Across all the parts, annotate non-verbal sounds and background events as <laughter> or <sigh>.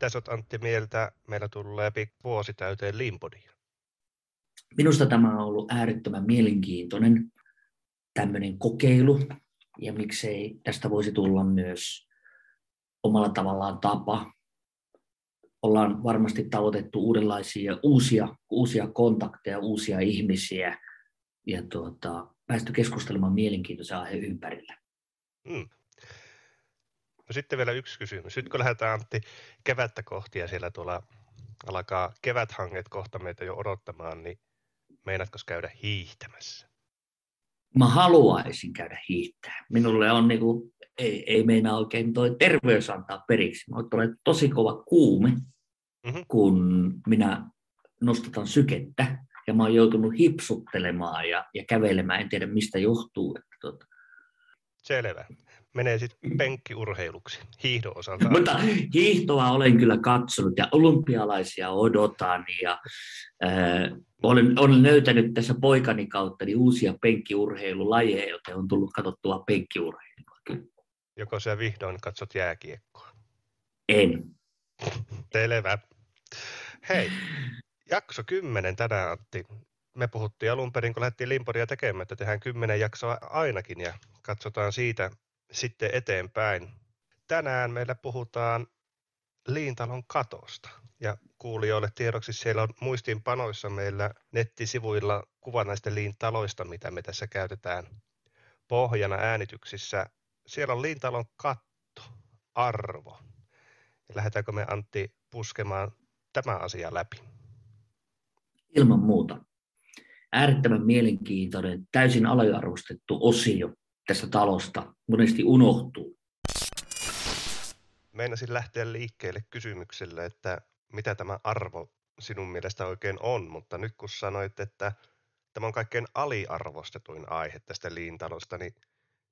Mitä olet Antti mieltä? Meillä tulee vuosi täyteen Limpodiin. Minusta tämä on ollut äärettömän mielenkiintoinen tämmöinen kokeilu, ja miksei tästä voisi tulla myös omalla tavallaan tapa. Ollaan varmasti tavoitettu uudenlaisia uusia, uusia kontakteja, uusia ihmisiä ja tuota, päästy keskustelemaan mielenkiintoisen aiheen ympärillä. Hmm. No sitten vielä yksi kysymys. Nyt kun lähdetään Antti kevättä kohti ja siellä tuolla alkaa keväthanget kohta meitä jo odottamaan, niin meinaatko käydä hiihtämässä? Mä haluaisin käydä hiihtää. Minulle on niinku, ei, ei meinaa oikein toi terveys antaa periksi. Mä tulee tosi kova kuume, mm-hmm. kun minä nostetaan sykettä ja mä oon joutunut hipsuttelemaan ja, ja kävelemään. En tiedä mistä johtuu. Että tuota. Selvä menee sitten penkkiurheiluksi hiihdon osalta. Mutta hiihtoa olen kyllä katsonut ja olympialaisia odotan ja äh, olen, olen löytänyt tässä poikani kautta niin uusia penkkiurheilulajeja, joten on tullut katsottua penkkiurheilua. Joko sä vihdoin katsot jääkiekkoa? En. Selvä. Hei, jakso 10 tänään Antti. Me puhuttiin alun perin, kun lähdettiin Limporia tekemään, että tehdään kymmenen jaksoa ainakin ja katsotaan siitä sitten eteenpäin. Tänään meillä puhutaan Liintalon katosta. Ja kuulijoille tiedoksi siellä on muistiinpanoissa meillä nettisivuilla kuva näistä liintaloista, mitä me tässä käytetään pohjana äänityksissä. Siellä on Liintalon katto, arvo. Ja lähdetäänkö me Antti puskemaan tämä asia läpi? Ilman muuta. Äärettömän mielenkiintoinen, täysin aliarvostettu osio tästä talosta monesti unohtuu. Meinasin lähteä liikkeelle kysymykselle, että mitä tämä arvo sinun mielestä oikein on, mutta nyt kun sanoit, että tämä on kaikkein aliarvostetuin aihe tästä liintalosta, niin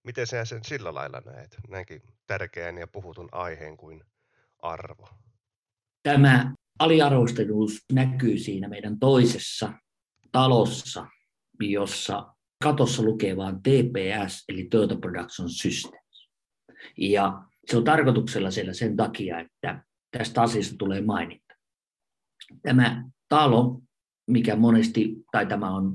miten sinä sen sillä lailla näet, näinkin tärkeän ja puhutun aiheen kuin arvo? Tämä aliarvostetuus näkyy siinä meidän toisessa talossa, jossa katossa lukee vain TPS, eli Toyota Production Systems. Ja se on tarkoituksella siellä sen takia, että tästä asiasta tulee maininta. Tämä talo, mikä monesti, tai tämä on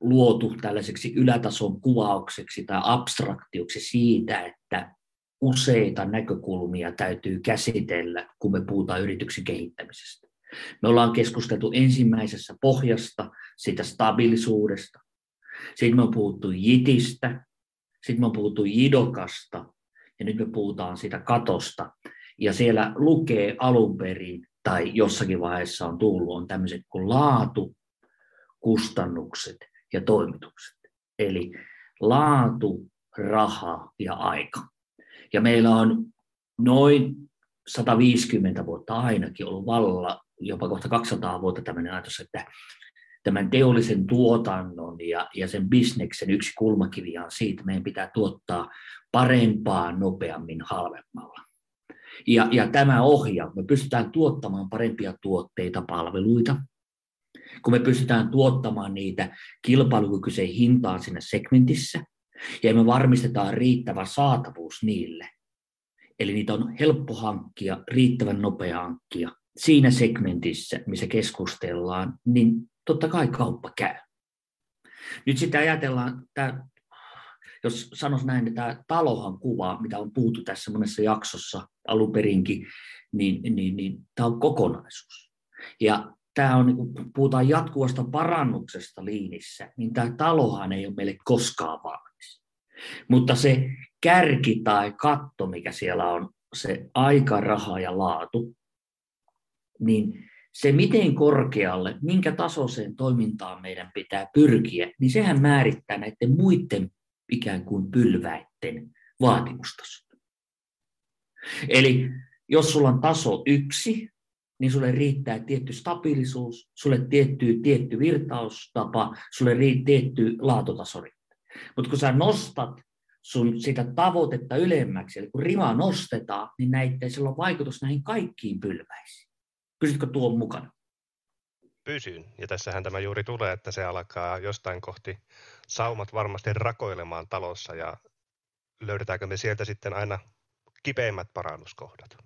luotu tällaiseksi ylätason kuvaukseksi tai abstraktioksi siitä, että useita näkökulmia täytyy käsitellä, kun me puhutaan yrityksen kehittämisestä. Me ollaan keskusteltu ensimmäisessä pohjasta, sitä stabilisuudesta, sitten me on puhuttu jitistä, sitten me on puhuttu jidokasta ja nyt me puhutaan siitä katosta. Ja siellä lukee alun perin tai jossakin vaiheessa on tullut on tämmöiset kuin laatu, kustannukset ja toimitukset. Eli laatu, raha ja aika. Ja meillä on noin 150 vuotta ainakin ollut vallalla, jopa kohta 200 vuotta tämmöinen ajatus, että tämän teollisen tuotannon ja, ja sen bisneksen yksi kulmakivi on siitä, että meidän pitää tuottaa parempaa, nopeammin, halvemmalla. Ja, ja tämä ohjaa, me pystytään tuottamaan parempia tuotteita, palveluita, kun me pystytään tuottamaan niitä kilpailukykyiseen hintaan siinä segmentissä, ja me varmistetaan riittävä saatavuus niille. Eli niitä on helppo hankkia, riittävän nopea hankkia. Siinä segmentissä, missä keskustellaan, niin totta kai kauppa käy. Nyt sitten ajatellaan, että jos sanois näin, että tämä talohan kuvaa, mitä on puhuttu tässä monessa jaksossa alun perinkin, niin, niin, niin tämä on kokonaisuus. Ja tämä on, niin kun puhutaan jatkuvasta parannuksesta liinissä, niin tämä talohan ei ole meille koskaan valmis. Mutta se kärki tai katto, mikä siellä on, se aika, raha ja laatu, niin se, miten korkealle, minkä tasoiseen toimintaan meidän pitää pyrkiä, niin sehän määrittää näiden muiden ikään kuin pylväitten vaatimustasot. Eli jos sulla on taso yksi, niin sulle riittää tietty stabiilisuus, sulle tietty, tietty virtaustapa, sulle riittää tietty laatutaso. Mutta kun sä nostat sun sitä tavoitetta ylemmäksi, eli kun rima nostetaan, niin näitä, sillä on vaikutus näihin kaikkiin pylväisiin. Pysytkö tuon mukana? Pysyn. Ja tässähän tämä juuri tulee, että se alkaa jostain kohti saumat varmasti rakoilemaan talossa ja löydetäänkö me sieltä sitten aina kipeimmät parannuskohdat?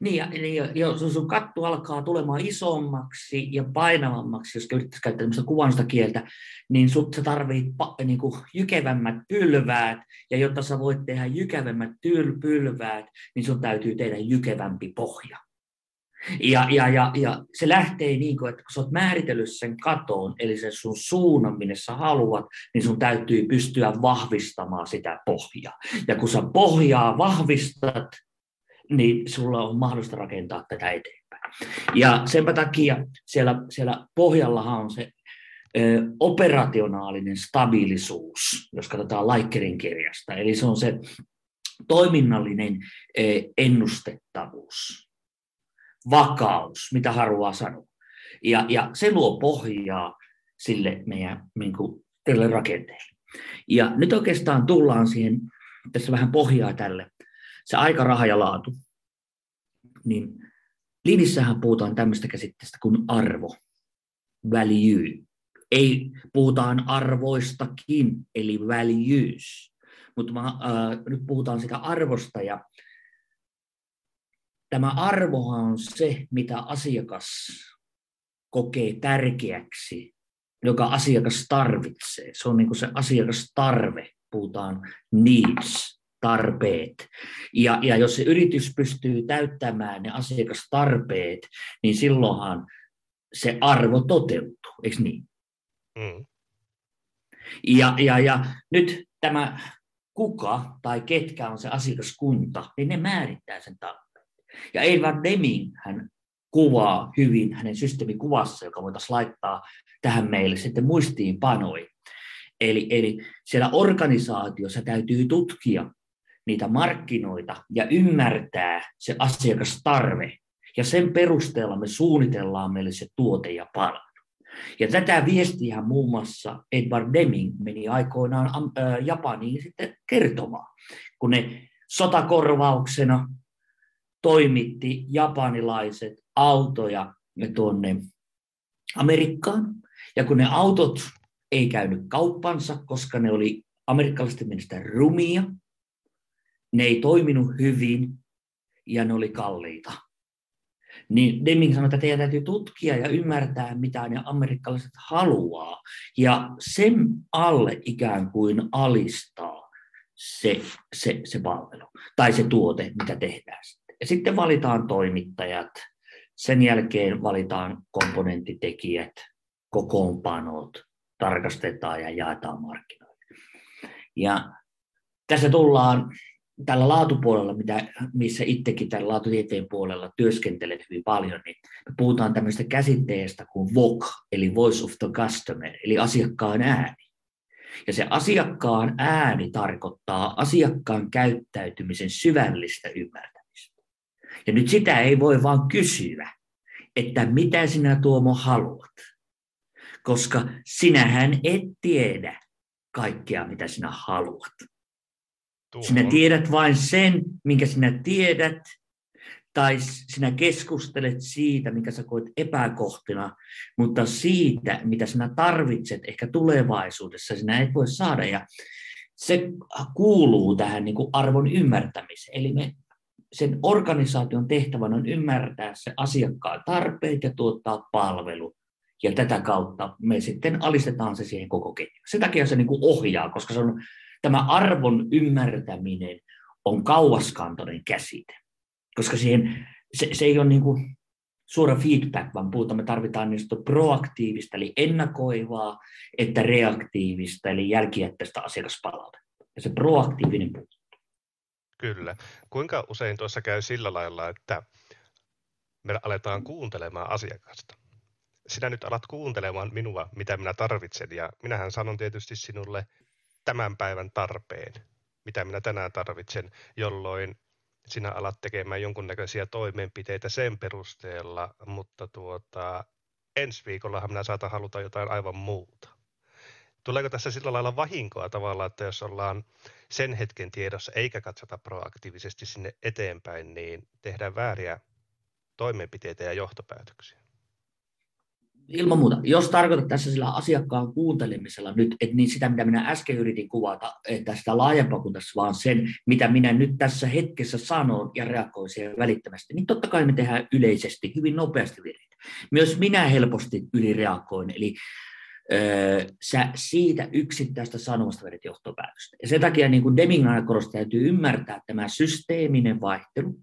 Niin, ja, ja jos sun katto alkaa tulemaan isommaksi ja painavammaksi, jos yrittäisi käyttää tämmöistä kuvannosta kieltä, niin sut sä tarvit niin kuin jykevämmät pylväät, ja jotta sä voit tehdä jykevämmät tyl, pylväät, niin sun täytyy tehdä jykevämpi pohja. Ja, ja, ja, ja se lähtee niin kuin, että kun sä oot määritellyt sen katoon, eli sen sun suunnan, minne sä haluat, niin sun täytyy pystyä vahvistamaan sitä pohjaa. Ja kun sä pohjaa vahvistat, niin sulla on mahdollista rakentaa tätä eteenpäin. Ja sen takia siellä, siellä pohjallahan on se operationaalinen stabiilisuus, jos katsotaan Laikkerin kirjasta. Eli se on se toiminnallinen ennustettavuus, vakaus, mitä haluaa sanoa. Ja, ja se luo pohjaa sille meidän niin kuin, tälle rakenteelle. Ja nyt oikeastaan tullaan siihen, tässä vähän pohjaa tälle, se aika, raha ja laatu, niin Linissähän puhutaan tämmöistä käsitteestä kuin arvo, value. Ei, puhutaan arvoistakin, eli values. Mutta äh, nyt puhutaan sitä arvosta ja tämä arvohan on se, mitä asiakas kokee tärkeäksi, joka asiakas tarvitsee. Se on niin se asiakastarve, puhutaan needs tarpeet. Ja, ja jos se yritys pystyy täyttämään ne asiakastarpeet, niin silloinhan se arvo toteutuu, eikö niin? Mm. Ja, ja, ja nyt tämä kuka tai ketkä on se asiakaskunta, niin ne määrittää sen tarpeen. Ja Edward Deming hän kuvaa hyvin hänen systeemikuvassa, joka voitaisiin laittaa tähän meille sitten muistiinpanoihin. Eli, eli siellä organisaatiossa täytyy tutkia niitä markkinoita ja ymmärtää se asiakastarve. Ja sen perusteella me suunnitellaan meille se tuote ja palvelu. Ja tätä viestiä muun muassa Edward Deming meni aikoinaan Japaniin sitten kertomaan, kun ne sotakorvauksena toimitti japanilaiset autoja tuonne Amerikkaan. Ja kun ne autot ei käynyt kauppansa, koska ne oli amerikkalaisten mielestä rumia, ne ei toiminut hyvin ja ne oli kalliita. Niin Deming sanoi, että teidän täytyy tutkia ja ymmärtää, mitä ne amerikkalaiset haluaa. Ja sen alle ikään kuin alistaa se, se, se palvelu tai se tuote, mitä tehdään. Ja sitten valitaan toimittajat, sen jälkeen valitaan komponenttitekijät, kokoonpanot, tarkastetaan ja jaetaan markkinoille. Ja tässä tullaan tällä laatupuolella, mitä, missä itsekin tällä laatutieteen puolella työskentelen hyvin paljon, niin me puhutaan tämmöistä käsitteestä kuin VOC, eli Voice of the Customer, eli asiakkaan ääni. Ja se asiakkaan ääni tarkoittaa asiakkaan käyttäytymisen syvällistä ymmärtämistä. Ja nyt sitä ei voi vaan kysyä, että mitä sinä Tuomo haluat, koska sinähän et tiedä kaikkea, mitä sinä haluat. Tuo sinä tiedät vain sen, minkä sinä tiedät, tai sinä keskustelet siitä, mikä sä koet epäkohtina, mutta siitä, mitä sinä tarvitset ehkä tulevaisuudessa, sinä et voi saada. Ja se kuuluu tähän niin kuin arvon ymmärtämiseen. Eli me, sen organisaation tehtävän on ymmärtää se asiakkaan tarpeet ja tuottaa palvelu. Ja tätä kautta me sitten alistetaan se siihen koko ketjuun. Sen takia se niin ohjaa, koska se on tämä arvon ymmärtäminen on kauaskantoinen käsite, koska siihen, se, se ei ole niin suora feedback, vaan puhutaan, me tarvitaan niistä proaktiivista, eli ennakoivaa, että reaktiivista, eli jälkijättöistä asiakaspalautetta. Ja se proaktiivinen puuttuu. Kyllä. Kuinka usein tuossa käy sillä lailla, että me aletaan kuuntelemaan asiakasta? Sinä nyt alat kuuntelemaan minua, mitä minä tarvitsen, ja minähän sanon tietysti sinulle tämän päivän tarpeen, mitä minä tänään tarvitsen, jolloin sinä alat tekemään jonkunnäköisiä toimenpiteitä sen perusteella, mutta tuota, ensi viikollahan minä saatan haluta jotain aivan muuta. Tuleeko tässä sillä lailla vahinkoa tavallaan, että jos ollaan sen hetken tiedossa eikä katsota proaktiivisesti sinne eteenpäin, niin tehdään vääriä toimenpiteitä ja johtopäätöksiä? ilman muuta. Jos tarkoitat tässä sillä asiakkaan kuuntelemisella nyt, että niin sitä, mitä minä äsken yritin kuvata, että sitä laajempaa kuin tässä, vaan sen, mitä minä nyt tässä hetkessä sanon ja reagoin siihen välittömästi, niin totta kai me tehdään yleisesti hyvin nopeasti virheitä. Myös minä helposti ylireagoin, eli sä siitä yksittäistä sanomasta vedät johtopäätöstä. Ja sen takia niin kuin Deming korosti, täytyy ymmärtää tämä systeeminen vaihtelu,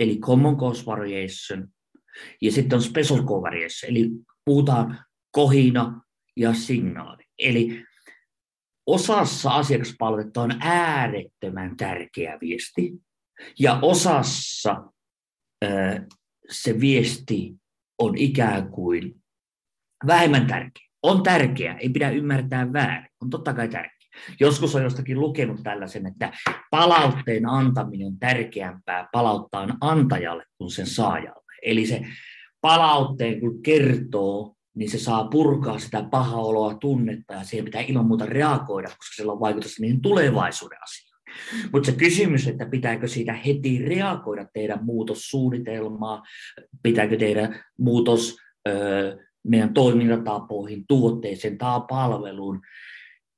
eli common cause variation, ja sitten on special cause variation, eli puhutaan kohina ja signaali. Eli osassa asiakaspalveletta on äärettömän tärkeä viesti, ja osassa se viesti on ikään kuin vähemmän tärkeä. On tärkeä, ei pidä ymmärtää väärin, on totta kai tärkeä. Joskus on jostakin lukenut tällaisen, että palautteen antaminen on tärkeämpää palauttaan antajalle kuin sen saajalle. Eli se palautteen kun kertoo, niin se saa purkaa sitä pahaa oloa tunnetta ja siihen pitää ilman muuta reagoida, koska sillä on vaikutus niihin tulevaisuuden asioihin. Mutta se kysymys, että pitääkö siitä heti reagoida teidän muutossuunnitelmaa, pitääkö tehdä muutos ö, meidän toimintatapoihin, tuotteeseen tai palveluun,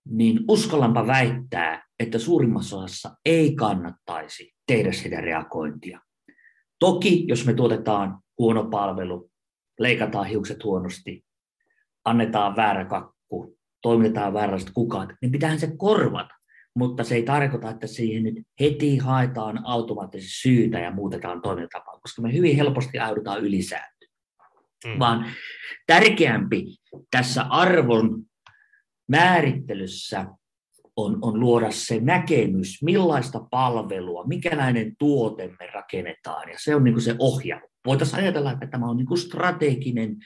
niin uskallanpa väittää, että suurimmassa osassa ei kannattaisi tehdä sitä reagointia. Toki, jos me tuotetaan huono palvelu, leikataan hiukset huonosti, annetaan väärä kakku, toimitetaan väärästä kukat, niin pitäähän se korvata. Mutta se ei tarkoita, että siihen nyt heti haetaan automaattisesti syytä ja muutetaan toimintatapaa, koska me hyvin helposti ajaudutaan ylisääntöön. Mm. Vaan tärkeämpi tässä arvon määrittelyssä on, on luoda se näkemys, millaista palvelua, mikäläinen tuote me rakennetaan, ja se on niin kuin se ohja. Voitaisiin ajatella, että tämä on niin kuin strateginen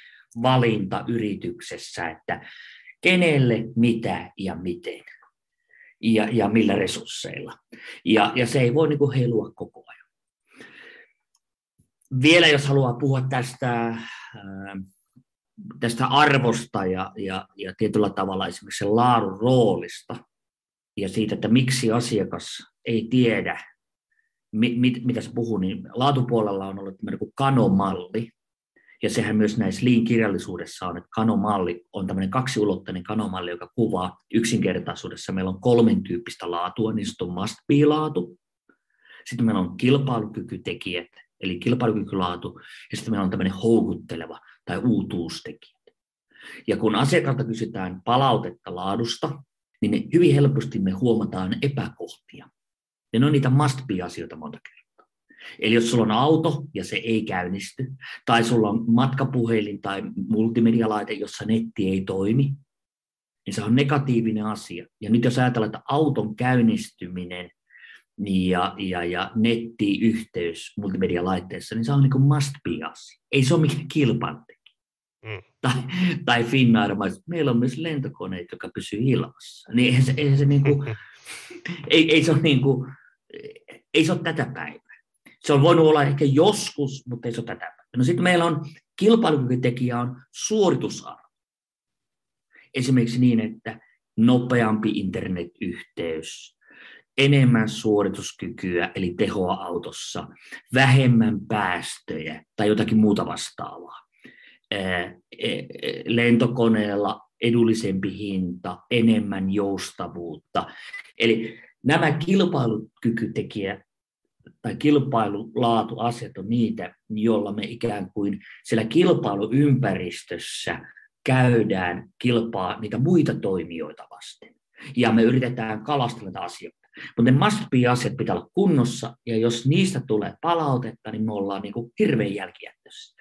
valinta yrityksessä, että kenelle, mitä ja miten ja, ja millä resursseilla. Ja, ja se ei voi niin kuin heilua koko ajan. Vielä jos haluaa puhua tästä, tästä arvosta ja, ja, ja tietyllä tavalla esimerkiksi laadun roolista ja siitä, että miksi asiakas ei tiedä, mit, mit, mitä se puhuu, niin laatupuolella on ollut tämmöinen kuin kanomalli, ja sehän myös näissä Lean-kirjallisuudessa on, että kanomalli on tämmöinen kaksiulotteinen kanomalli, joka kuvaa yksinkertaisuudessa. Meillä on kolmen tyyppistä laatua, niin on must be-laatu. Sitten meillä on kilpailukykytekijät, eli kilpailukykylaatu, ja sitten meillä on tämmöinen houkutteleva tai uutuustekijät. Ja kun asiakkaalta kysytään palautetta laadusta, niin hyvin helposti me huomataan epäkohtia. Ja ne on niitä must be-asioita monta kertaa. Eli jos sulla on auto ja se ei käynnisty, tai sulla on matkapuhelin tai multimedialaite, jossa netti ei toimi, niin se on negatiivinen asia. Ja nyt jos ajatellaan, että auton käynnistyminen ja, ja, ja nettiyhteys multimedialaitteessa, niin se on niin kuin must be asia. Ei se ole mikään kilpailutekijä. Mm. Tai, tai Finnair, meillä on myös lentokoneet, jotka pysyy ilmassa. Niin eihän se, eihän se, niin kuin, <laughs> ei, ei, se ole niin kuin, ei se ole tätä päivää. Se on voinut olla ehkä joskus, mutta ei se ole tätä. No sitten meillä on kilpailukykytekijä on suoritusarvo. Esimerkiksi niin, että nopeampi internetyhteys, enemmän suorituskykyä, eli tehoa autossa, vähemmän päästöjä tai jotakin muuta vastaavaa. Lentokoneella edullisempi hinta, enemmän joustavuutta. Eli nämä kilpailukykytekijät tai kilpailulaatuasiat on niitä, joilla me ikään kuin siellä kilpailuympäristössä käydään kilpaa niitä muita toimijoita vasten. Ja me yritetään kalastella näitä asioita. Mutta ne must be asiat pitää olla kunnossa, ja jos niistä tulee palautetta, niin me ollaan niin kuin hirveän jälkijättössä.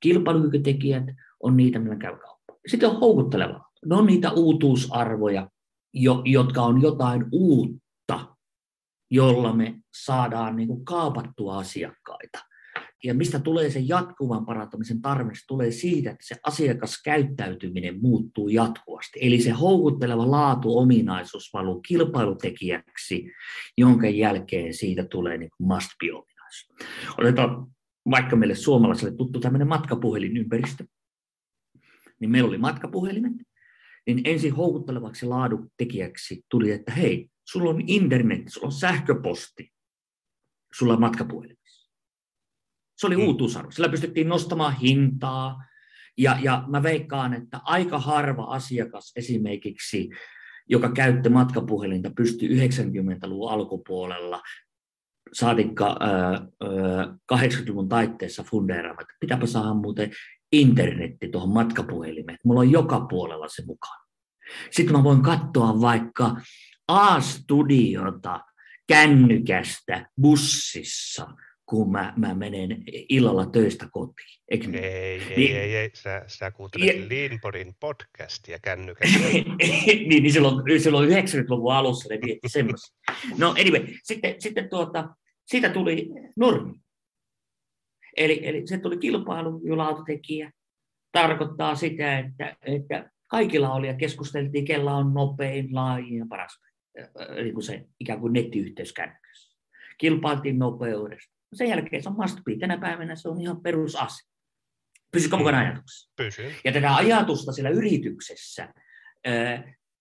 Kilpailukykytekijät on niitä, millä käy kauppa. Sitten on houkuttelevaa. Ne on niitä uutuusarvoja, jo, jotka on jotain uutta jolla me saadaan niin kuin kaapattua asiakkaita. Ja mistä tulee se jatkuvan parantamisen tarve, se tulee siitä, että se asiakaskäyttäytyminen muuttuu jatkuvasti. Eli se houkutteleva laatu-ominaisuus valuu kilpailutekijäksi, jonka jälkeen siitä tulee niin must be-ominaisuus. Otetaan vaikka meille suomalaisille tuttu tämmöinen matkapuhelinympäristö. Niin meillä oli matkapuhelimet, niin ensin houkuttelevaksi laadutekijäksi tuli, että hei, sulla on internet, sulla on sähköposti, sulla on matkapuhelimessa. Se oli mm. uutuusarvo. Sillä pystyttiin nostamaan hintaa Ja, ja mä veikkaan, että aika harva asiakas esimerkiksi, joka käytti matkapuhelinta, pystyy 90-luvun alkupuolella saatikka äh, 80-luvun taitteessa fundeeraamaan, että pitääpä saada muuten internetti tuohon matkapuhelimeen. Mulla on joka puolella se mukaan. Sitten mä voin katsoa vaikka A-studiota kännykästä bussissa, kun mä, mä menen illalla töistä kotiin. Eikö? Ei, ei, niin, ei, ei, sä, sä kuuntelet ja, Leanpodin podcastia kännykästä. <laughs> niin, niin silloin, silloin 90-luvun alussa ne vietti semmoista. No anyway, sitten, sitten tuota, siitä tuli normi. Eli, eli se tuli kilpailu, jolla autotekijä tarkoittaa sitä, että, että kaikilla oli ja keskusteltiin, kella on nopein, laajin ja paras. Eli kuin se ikään kuin nettiyhteys kännykässä. Kilpailtiin nopeudesta. Sen jälkeen se on must be. Tänä päivänä se on ihan perusasia. Pysykö mukana ajatuksessa? Pysyn. Ja tätä ajatusta siellä yrityksessä,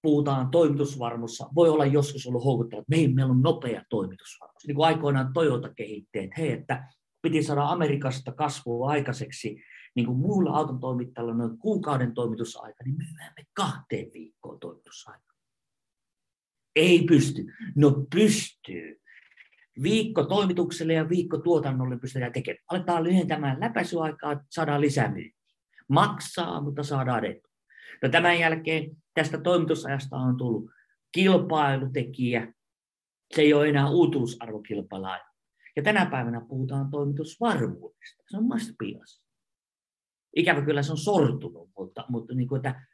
puhutaan toimitusvarmuussa, voi olla joskus ollut houkutteleva, että meillä, meillä on nopea toimitusvarmuus. Niin kuin aikoinaan Toyota kehitti, että hei, että piti saada Amerikasta kasvua aikaiseksi, niin kuin muulla auton toimittajalla noin kuukauden toimitusaika, niin myydään me kahteen viikkoon toimitusaika. Ei pysty. No pystyy. Viikko toimitukselle ja viikko tuotannolle pystytään tekemään. Aletaan lyhentämään läpäisyaikaa, saadaan lisää myyntiä. Maksaa, mutta saadaan etu. No tämän jälkeen tästä toimitusajasta on tullut kilpailutekijä. Se ei ole enää uutuusarvokilpailu. Ja tänä päivänä puhutaan toimitusvarmuudesta. Se on mastopiilassa. Ikävä kyllä se on sortunut, mutta, mutta niin kuin, että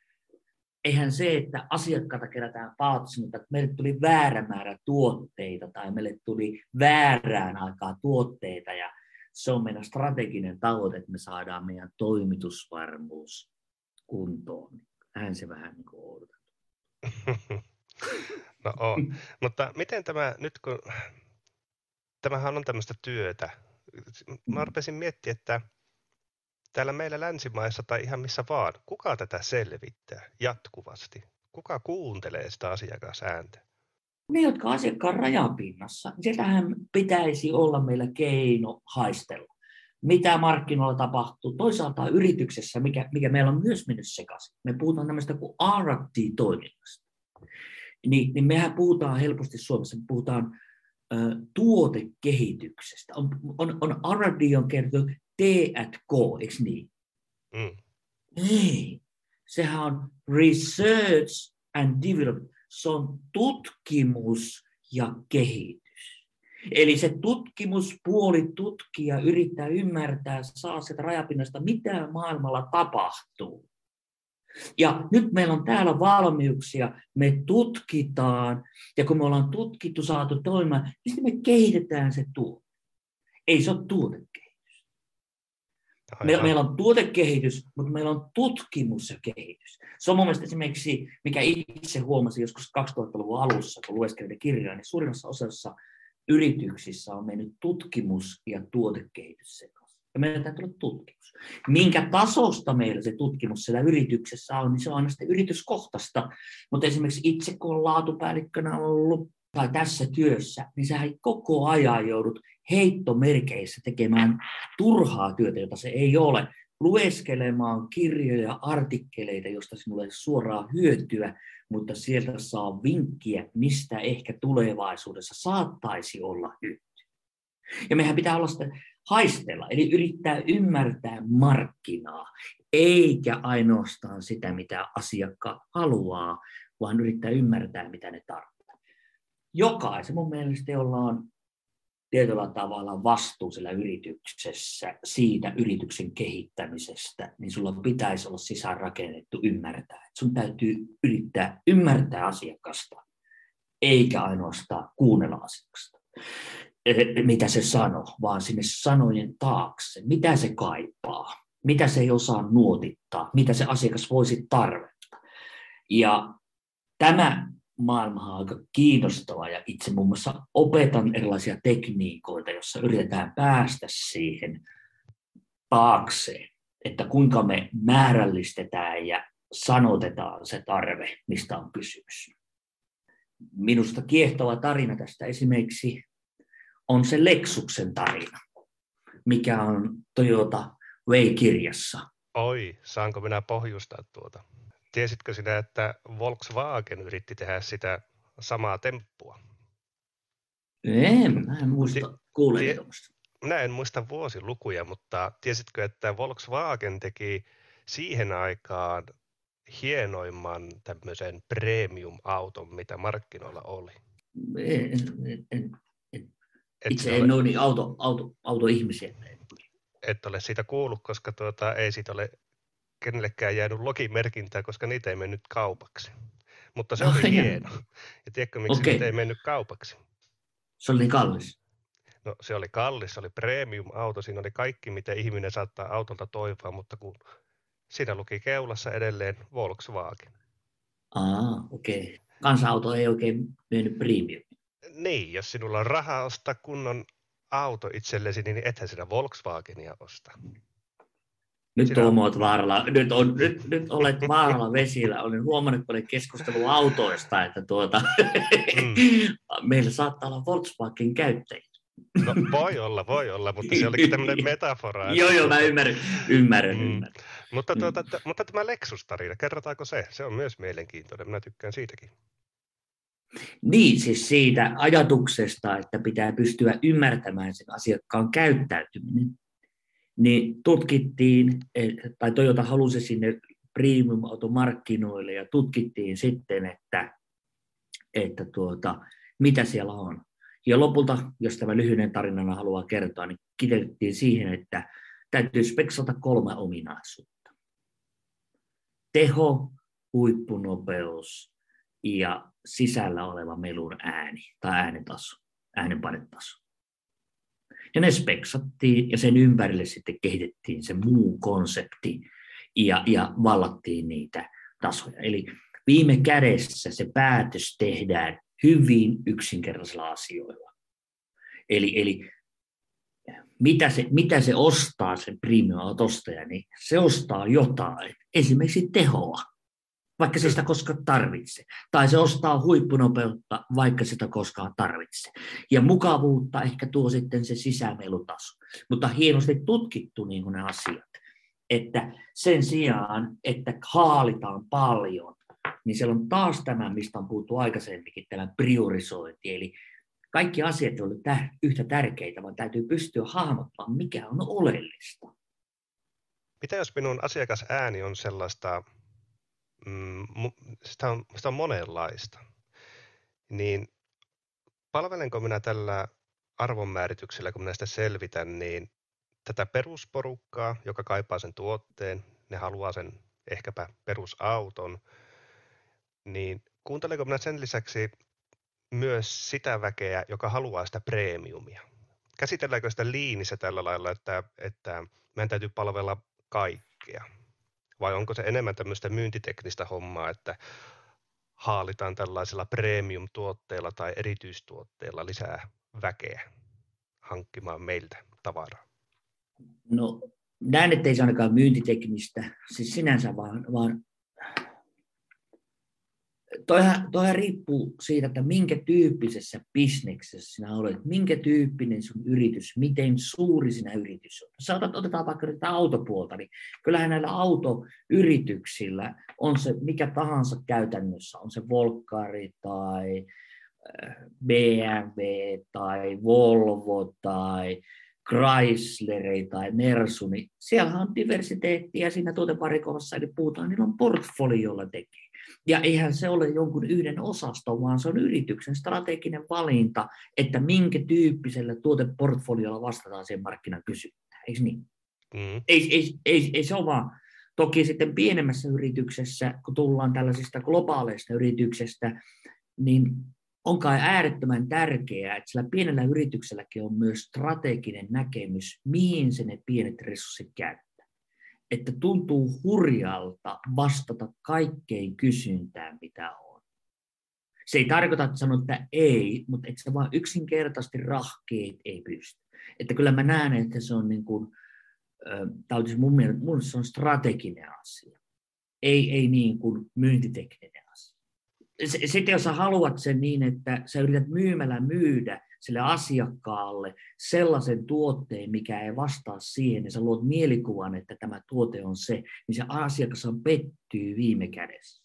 eihän se, että asiakkaita kerätään palautteessa, mutta että meille tuli väärä määrä tuotteita tai meille tuli väärään aikaa tuotteita ja se on meidän strateginen tavoite, että me saadaan meidän toimitusvarmuus kuntoon. Näin se vähän niin kuin <laughs> no on. Mutta miten tämä nyt kun, tämähän on tämmöistä työtä. Mä mm. rupesin miettimään, että täällä meillä länsimaissa tai ihan missä vaan, kuka tätä selvittää jatkuvasti? Kuka kuuntelee sitä asiakasääntä? Ne, jotka asiakkaan rajapinnassa, sieltähän pitäisi olla meillä keino haistella. Mitä markkinoilla tapahtuu? Toisaalta yrityksessä, mikä, mikä meillä on myös mennyt sekaisin. Me puhutaan tämmöistä kuin R&D-toiminnasta. Niin, niin mehän puhutaan helposti Suomessa, me puhutaan tuotekehityksestä. On, on, on R&D on kertonut T&K, eikö niin? Mm. Ei, sehän on research and development. Se on tutkimus ja kehitys. Eli se tutkimuspuoli tutkija yrittää ymmärtää, saa sieltä rajapinnasta, mitä maailmalla tapahtuu. Ja nyt meillä on täällä valmiuksia, me tutkitaan, ja kun me ollaan tutkittu, saatu toimimaan, niin me kehitetään se tuote. Ei se ole tuotekehitys. Me, meillä on tuotekehitys, mutta meillä on tutkimus ja kehitys. Se on mun mielestä esimerkiksi, mikä itse huomasin joskus 2000-luvun alussa, kun lueskelin kirjoja, niin suurimmassa osassa yrityksissä on mennyt tutkimus ja tuotekehitys sekaisin. Ja meidän täytyy olla tutkimus. Minkä tasosta meillä se tutkimus siellä yrityksessä on, niin se on aina sitten yrityskohtaista. Mutta esimerkiksi itse kun on laatupäällikkönä ollut tai tässä työssä, niin sä koko ajan joudut heittomerkeissä tekemään turhaa työtä, jota se ei ole, lueskelemaan kirjoja, artikkeleita, josta sinulle ei suoraan hyötyä, mutta sieltä saa vinkkiä, mistä ehkä tulevaisuudessa saattaisi olla hyötyä. Ja mehän pitää olla sitä haistella, eli yrittää ymmärtää markkinaa, eikä ainoastaan sitä, mitä asiakkaat haluaa, vaan yrittää ymmärtää, mitä ne tarvitsevat jokaisen mun mielestä, jolla on tietyllä tavalla vastuu sillä yrityksessä siitä yrityksen kehittämisestä, niin sulla pitäisi olla sisäänrakennettu ymmärtää. sun täytyy yrittää ymmärtää asiakasta, eikä ainoastaan kuunnella asiakasta, mitä se sanoo, vaan sinne sanojen taakse, mitä se kaipaa, mitä se ei osaa nuotittaa, mitä se asiakas voisi tarvetta. Ja tämä maailma on aika kiinnostava ja itse muun muassa opetan erilaisia tekniikoita, joissa yritetään päästä siihen taakse, että kuinka me määrällisesti ja sanotetaan se tarve, mistä on kysymys. Minusta kiehtova tarina tästä esimerkiksi on se Lexuksen tarina, mikä on Toyota Way-kirjassa. Oi, saanko minä pohjustaa tuota? Tiesitkö sinä, että Volkswagen yritti tehdä sitä samaa temppua? En, mä en muista kuulee Minä en muista vuosilukuja, mutta tiesitkö, että Volkswagen teki siihen aikaan hienoimman tämmöisen premium-auton, mitä markkinoilla oli? En, en, en, en. Itse en ole niin auto, auto, autoihmisiä. Et ole siitä kuullut, koska tuota, ei siitä ole kenellekään jäänyt logimerkintää, koska niitä ei mennyt kaupaksi. Mutta se oli oh, hieno. Ja tiedätkö, miksi okay. niitä ei mennyt kaupaksi? Se oli niin kallis. No se oli kallis, se oli premium-auto, siinä oli kaikki, mitä ihminen saattaa autolta toivoa, mutta kun siinä luki keulassa edelleen Volkswagen. Ah, okei. Okay. Kansa-auto ei oikein mennyt premium. Niin, jos sinulla on rahaa ostaa kunnon auto itsellesi, niin ethän sinä Volkswagenia osta. Nyt Sinä... on vaaralla, nyt, on, nyt, nyt olet vaaralla vesillä. Olen huomannut paljon keskustelua autoista, että tuota, mm. <laughs> meillä saattaa olla Volkswagen käyttäjiä. No voi olla, voi olla, mutta se olikin tämmöinen metafora. joo, joo, mä ymmärrän, ymmärrän, mm. ymmärrän. Mutta, mm. tuota, t- mutta tämä Lexus-tarina, kerrotaanko se? Se on myös mielenkiintoinen, minä tykkään siitäkin. Niin, siis siitä ajatuksesta, että pitää pystyä ymmärtämään sen asiakkaan käyttäytyminen niin tutkittiin, tai Toyota halusi sinne premium-automarkkinoille ja tutkittiin sitten, että, että tuota, mitä siellä on. Ja lopulta, jos tämä lyhyen tarinana haluaa kertoa, niin kiteytettiin siihen, että täytyy speksata kolme ominaisuutta. Teho, huippunopeus ja sisällä oleva melun ääni tai äänentaso, äänenpainetaso. Ja ne speksattiin ja sen ympärille sitten kehitettiin se muu konsepti ja, ja vallattiin niitä tasoja. Eli viime kädessä se päätös tehdään hyvin yksinkertaisilla asioilla. Eli, eli mitä, se, mitä se ostaa, se premium-ostaja, niin se ostaa jotain, esimerkiksi tehoa vaikka se sitä koskaan tarvitse. Tai se ostaa huippunopeutta, vaikka sitä koskaan tarvitse. Ja mukavuutta ehkä tuo sitten se sisämelutaso. Mutta hienosti tutkittu niin kuin ne asiat. Että sen sijaan, että haalitaan paljon, niin siellä on taas tämä, mistä on puhuttu aikaisemminkin, tämä priorisointi. Eli kaikki asiat eivät ole yhtä tärkeitä, vaan täytyy pystyä hahmottamaan, mikä on oleellista. Mitä jos minun asiakasääni on sellaista mm, sitä, on, sitä on monenlaista. Niin palvelenko minä tällä arvonmäärityksellä, kun minä sitä selvitän, niin tätä perusporukkaa, joka kaipaa sen tuotteen, ne haluaa sen ehkäpä perusauton, niin kuuntelenko minä sen lisäksi myös sitä väkeä, joka haluaa sitä premiumia? Käsitelläänkö sitä liinissä tällä lailla, että, että meidän täytyy palvella kaikkea? Vai onko se enemmän tämmöistä myyntiteknistä hommaa, että haalitaan tällaisilla premium-tuotteilla tai erityistuotteilla lisää väkeä hankkimaan meiltä tavaraa? No näen, että ei se ainakaan myyntiteknistä, siis sinänsä vaan, vaan toihan, toihan riippuu siitä, että minkä tyyppisessä bisneksessä sinä olet, minkä tyyppinen sun yritys, miten suuri sinä yritys on. Saatat, otetaan vaikka tätä autopuolta, niin kyllähän näillä autoyrityksillä on se mikä tahansa käytännössä, on se Volkari tai äh, BMW tai Volvo tai Chrysler tai Mersu, niin siellä on diversiteettiä siinä tuoteparikossa, eli puhutaan, niillä on portfoliolla tekee. Ja eihän se ole jonkun yhden osaston, vaan se on yrityksen strateginen valinta, että minkä tyyppisellä tuoteportfoliolla vastataan siihen markkinan kysyntään. Eikö niin? Mm. Ei, ei, ei, ei se ole vaan. Toki sitten pienemmässä yrityksessä, kun tullaan tällaisista globaaleista yrityksestä, niin on kai äärettömän tärkeää, että sillä pienellä yritykselläkin on myös strateginen näkemys, mihin se ne pienet resurssit käyttää että tuntuu hurjalta vastata kaikkein kysyntään, mitä on. Se ei tarkoita, että sanot, että ei, mutta että se vaan yksinkertaisesti rahkeet ei pysty. Että kyllä mä näen, että se on niin kuin, tämä olisi mun mielestä, mun se on strateginen asia. Ei, ei niin kuin myyntitekninen asia. Sitten jos sä haluat sen niin, että sä yrität myymällä myydä sille asiakkaalle sellaisen tuotteen, mikä ei vastaa siihen, ja sä luot mielikuvan, että tämä tuote on se, niin se asiakas on pettyy viime kädessä.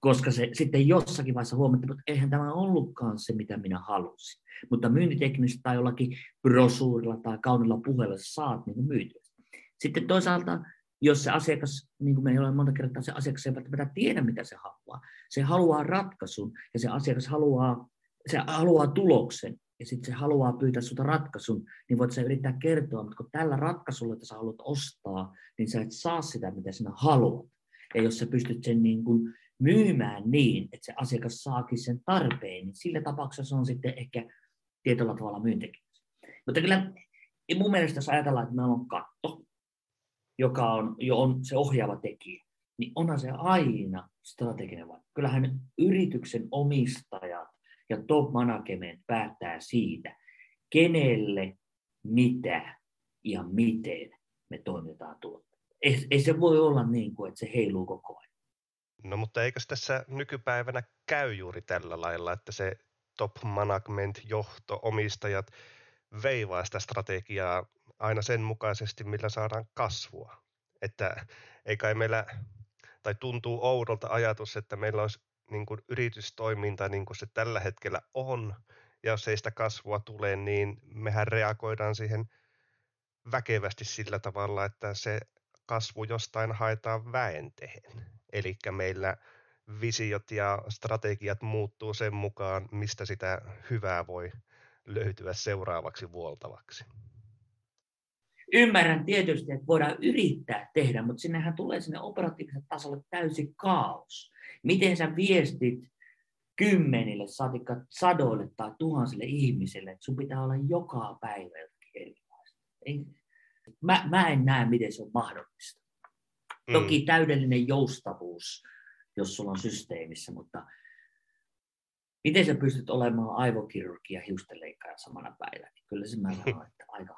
Koska se sitten jossakin vaiheessa huomattiin, että eihän tämä ollutkaan se, mitä minä halusin. Mutta myyntiteknisesti tai jollakin brosuurilla tai kaunilla puheella sä saat niin myytyä. Sitten toisaalta jos se asiakas, niin kuin me olemme monta kertaa, se asiakas ei välttämättä tiedä, mitä se haluaa. Se haluaa ratkaisun ja se asiakas haluaa, se haluaa tuloksen ja sitten se haluaa pyytää sinulta ratkaisun, niin voit sä yrittää kertoa, mutta kun tällä ratkaisulla, että sä haluat ostaa, niin sä et saa sitä, mitä sinä haluat. Ja jos sä pystyt sen niin kuin myymään niin, että se asiakas saakin sen tarpeen, niin sillä tapauksessa se on sitten ehkä tietyllä tavalla myyntikin. Mutta kyllä mun mielestä jos ajatellaan, että meillä on katto, joka on, jo on se ohjaava tekijä, niin onhan se aina strateginen vaikka. Kyllähän yrityksen omistajat ja top management päättää siitä, kenelle, mitä ja miten me toimitaan tuotteita. Ei, ei se voi olla niin kuin, että se heiluu koko ajan. No mutta eikö tässä nykypäivänä käy juuri tällä lailla, että se top management, johto, omistajat veivaa sitä strategiaa aina sen mukaisesti, millä saadaan kasvua. Että ei kai meillä, tai tuntuu oudolta ajatus, että meillä olisi niin kuin yritystoiminta niin kuin se tällä hetkellä on, ja jos ei sitä kasvua tule, niin mehän reagoidaan siihen väkevästi sillä tavalla, että se kasvu jostain haetaan väenteen. Eli meillä visiot ja strategiat muuttuu sen mukaan, mistä sitä hyvää voi löytyä seuraavaksi vuoltavaksi ymmärrän tietysti, että voidaan yrittää tehdä, mutta sinnehän tulee sinne operatiiviselle tasolle täysi kaos. Miten sä viestit kymmenille, saatikka sadoille tai tuhansille ihmisille, että sun pitää olla joka päivä erilaista. Ei, mä, mä en näe, miten se on mahdollista. Mm. Toki täydellinen joustavuus, jos sulla on systeemissä, mutta miten sä pystyt olemaan aivokirurgia ja hiustenleikkaaja samana päivänä? Kyllä se mä sanon, että aika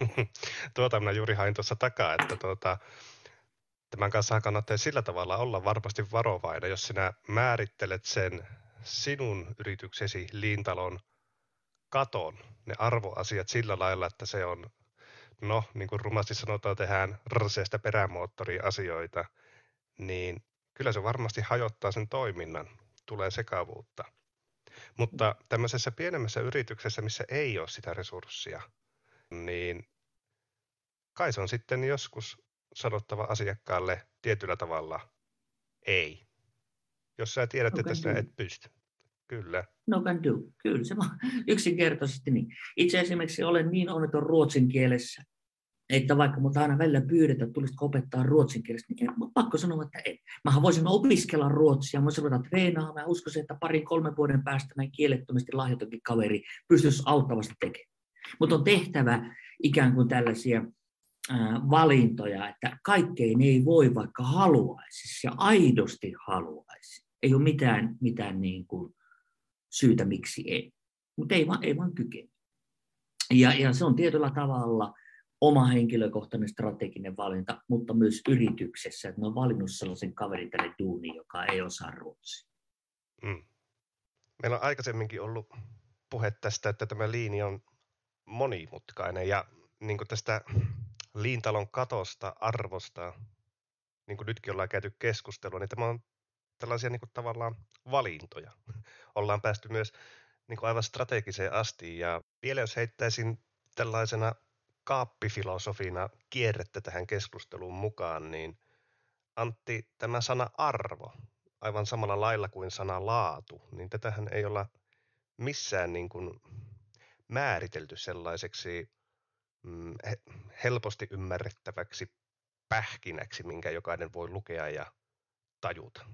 <laughs> tuota minä juuri hain tuossa takaa, että tuota, tämän kanssa kannattaa sillä tavalla olla varmasti varovainen, jos sinä määrittelet sen sinun yrityksesi liintalon katon, ne arvoasiat sillä lailla, että se on, no niin kuin rumasti sanotaan, tehdään rseestä perämoottori asioita, niin kyllä se varmasti hajottaa sen toiminnan, tulee sekavuutta. Mutta tämmöisessä pienemmässä yrityksessä, missä ei ole sitä resurssia, niin kai se on sitten joskus sanottava asiakkaalle tietyllä tavalla ei. Jos sä tiedät, no että sä et pysty. Kyllä. No can do. Kyllä se vaan yksinkertaisesti niin. Itse esimerkiksi olen niin onneton ruotsin kielessä, että vaikka mut aina välillä pyydetään, että tulisitko opettaa ruotsin kielestä, niin on pakko sanoa, että ei. Mähän voisin opiskella ruotsia, mä voisin ruveta treenaamaan, mä uskoisin, että parin kolmen vuoden päästä näin kieletttömästi lahjotonkin kaveri pystyisi auttavasti tekemään. Mutta on tehtävä ikään kuin tällaisia valintoja, että kaikkein ei voi vaikka haluaisi ja aidosti haluaisi. Ei ole mitään, mitään niin kuin syytä, miksi ei. Mutta ei vaan, ei vaan kykene. Ja, ja se on tietyllä tavalla oma henkilökohtainen strateginen valinta, mutta myös yrityksessä, että ne on valinnut sellaisen kaverin tälle duuniin, joka ei osaa ruotsia. Mm. Meillä on aikaisemminkin ollut puhe tästä, että tämä liini on monimutkainen ja niin kuin tästä liintalon katosta, arvosta, niin kuin nytkin ollaan käyty keskustelua, niin tämä on tällaisia niin kuin tavallaan valintoja. <laughs> Ollaan päästy myös niin kuin aivan strategiseen asti ja vielä jos heittäisin tällaisena kaappifilosofina kierrettä tähän keskusteluun mukaan, niin Antti, tämä sana arvo, aivan samalla lailla kuin sana laatu, niin tätähän ei olla missään niin kuin määritelty sellaiseksi mm, helposti ymmärrettäväksi pähkinäksi, minkä jokainen voi lukea ja tajuta.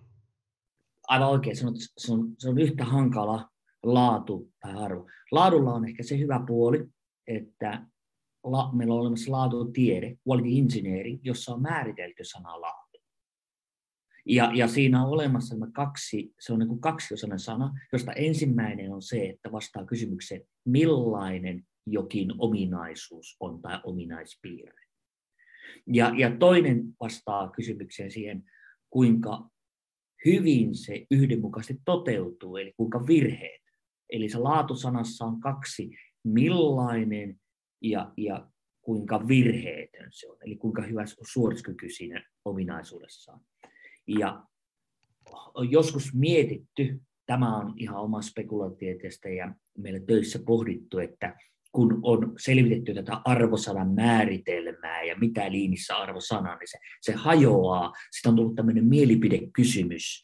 Aivan oikein, se on, se on, se on yhtä hankala laatu tai arvo. Laadulla on ehkä se hyvä puoli, että la, meillä on olemassa laatutiede, quality engineering, jossa on määritelty sana laatu. Ja, ja siinä on olemassa kaksi, se on niin kuin kaksiosainen sana, josta ensimmäinen on se, että vastaa kysymykseen, millainen jokin ominaisuus on tai ominaispiirre. Ja, ja toinen vastaa kysymykseen siihen, kuinka hyvin se yhdenmukaisesti toteutuu, eli kuinka virheet Eli se laatusanassa on kaksi, millainen ja, ja kuinka virheetön se on, eli kuinka hyvä suorituskyky siinä ominaisuudessaan. Ja on joskus mietitty, tämä on ihan oma spekulatieteestä ja meillä töissä pohdittu, että kun on selvitetty tätä arvosanan määritelmää ja mitä liinissä arvosana, niin se, se hajoaa. Sitten on tullut tämmöinen mielipidekysymys,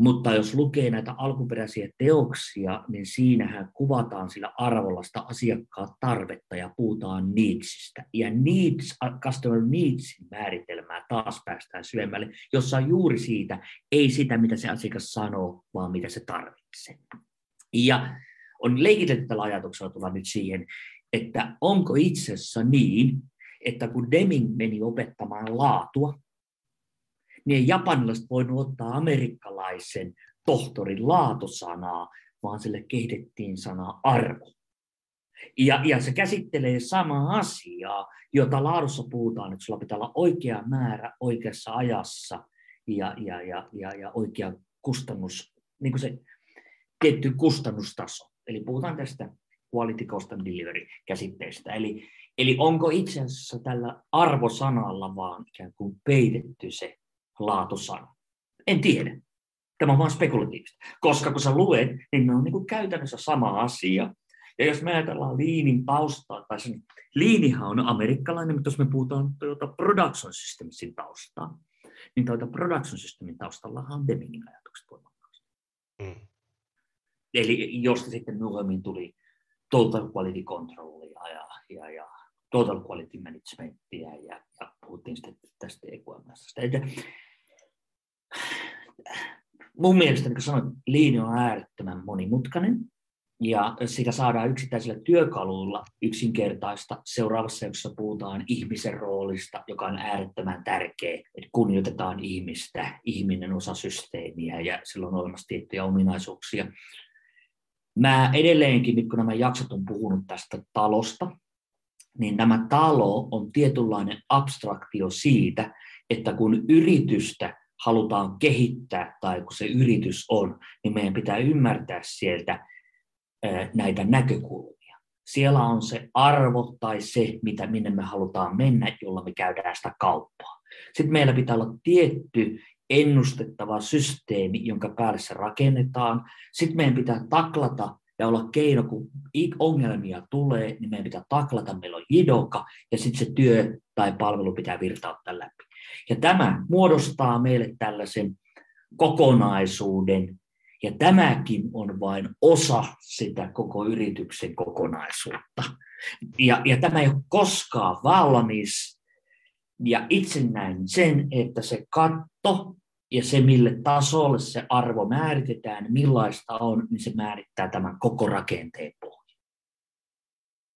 mutta jos lukee näitä alkuperäisiä teoksia, niin siinähän kuvataan sillä arvolla sitä asiakkaan tarvetta ja puhutaan needsistä. Ja needs, customer needsin määritelmää taas päästään syvemmälle, jossa on juuri siitä, ei sitä mitä se asiakas sanoo, vaan mitä se tarvitsee. Ja on leikitelty tällä ajatuksella tulla nyt siihen, että onko itse asiassa niin, että kun Deming meni opettamaan laatua, niin japanilaiset voinut ottaa amerikkalaisen tohtorin laatusanaa, vaan sille kehitettiin sana arvo. Ja, ja se käsittelee samaa asiaa, jota laadussa puhutaan, että sulla pitää olla oikea määrä oikeassa ajassa ja, ja, ja, ja, ja oikea kustannus, niin kuin se tietty kustannustaso. Eli puhutaan tästä quality cost and delivery käsitteestä. Eli, eli onko itse asiassa tällä arvosanalla vaan ikään kuin peitetty se laatusana? En tiedä. Tämä on vain spekulatiivista. Koska kun sä luet, niin ne on niin kuin käytännössä sama asia. Ja jos me ajatellaan liinin taustaa, tai sen, liinihan on amerikkalainen, mutta jos me puhutaan tuota production systemsin taustaa, niin tuota production systemin taustalla on Demingin ajatukset voimakkaasti. Mm. Eli josta sitten myöhemmin tuli total quality controlia ja, ja, ja total quality managementia ja, ja puhuttiin sitten tästä EQMS. Mun mielestä, niin kuin sanoin, liini on äärettömän monimutkainen ja sitä saadaan yksittäisillä työkaluilla yksinkertaista. Seuraavassa jossa puhutaan ihmisen roolista, joka on äärettömän tärkeä, että kunnioitetaan ihmistä, ihminen osa systeemiä ja sillä on olemassa tiettyjä ominaisuuksia. Mä edelleenkin, kun nämä jaksot on puhunut tästä talosta, niin tämä talo on tietynlainen abstraktio siitä, että kun yritystä halutaan kehittää tai kun se yritys on, niin meidän pitää ymmärtää sieltä näitä näkökulmia. Siellä on se arvo tai se, mitä, minne me halutaan mennä, jolla me käydään sitä kauppaa. Sitten meillä pitää olla tietty ennustettava systeemi, jonka päälle se rakennetaan. Sitten meidän pitää taklata ja olla keino, kun ongelmia tulee, niin meidän pitää taklata, meillä on jidoka, ja sitten se työ tai palvelu pitää virtauttaa läpi. Ja tämä muodostaa meille tällaisen kokonaisuuden, ja tämäkin on vain osa sitä koko yrityksen kokonaisuutta. Ja, ja tämä ei ole koskaan valmis. Ja itse näin sen, että se katto ja se, mille tasolle se arvo määritetään, millaista on, niin se määrittää tämän koko rakenteen pohjan.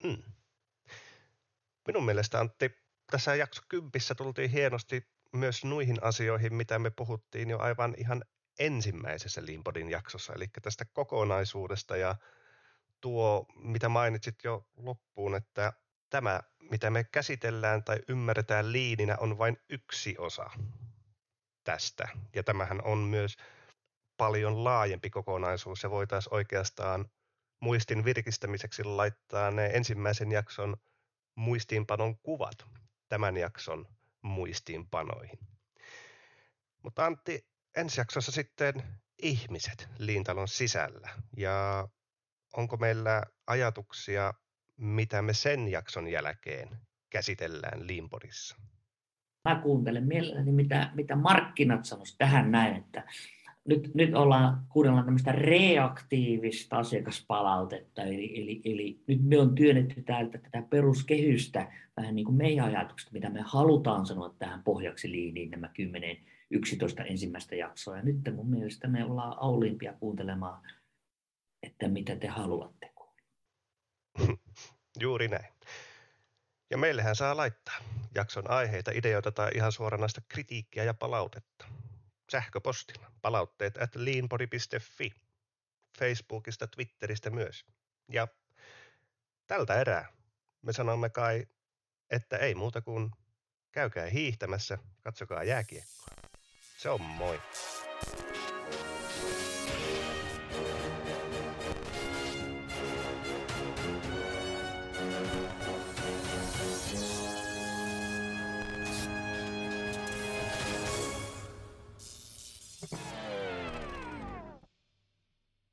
Hmm. Minun mielestä Antti, tässä jakso kympissä tultiin hienosti myös nuihin asioihin, mitä me puhuttiin jo aivan ihan ensimmäisessä Limpodin jaksossa, eli tästä kokonaisuudesta ja tuo, mitä mainitsit jo loppuun, että tämä, mitä me käsitellään tai ymmärretään liininä, on vain yksi osa tästä. Ja tämähän on myös paljon laajempi kokonaisuus. Ja voitaisiin oikeastaan muistin virkistämiseksi laittaa ne ensimmäisen jakson muistiinpanon kuvat tämän jakson muistiinpanoihin. Mutta Antti, ensi jaksossa sitten ihmiset Liintalon sisällä. Ja onko meillä ajatuksia, mitä me sen jakson jälkeen käsitellään Limpodissa? Mä kuuntelen mielelläni, mitä, mitä markkinat sanoisivat tähän näin, että nyt, nyt ollaan, kuunnellaan tämmöistä reaktiivista asiakaspalautetta, eli, eli, eli nyt me on työnnetty täältä tätä peruskehystä, vähän niin kuin meidän ajatukset, mitä me halutaan sanoa tähän pohjaksi liiniin nämä 10 11 ensimmäistä jaksoa. Ja nyt mun mielestä me ollaan auliimpia kuuntelemaan, että mitä te haluatte kuulla. <laughs> Juuri näin. Ja meillähän saa laittaa jakson aiheita, ideoita tai ihan suoranaista kritiikkiä ja palautetta. Sähköpostilla palautteet at leanbody.fi, Facebookista, Twitteristä myös. Ja tältä erää me sanomme kai, että ei muuta kuin käykää hiihtämässä, katsokaa jääkiekkoa. Se on moi.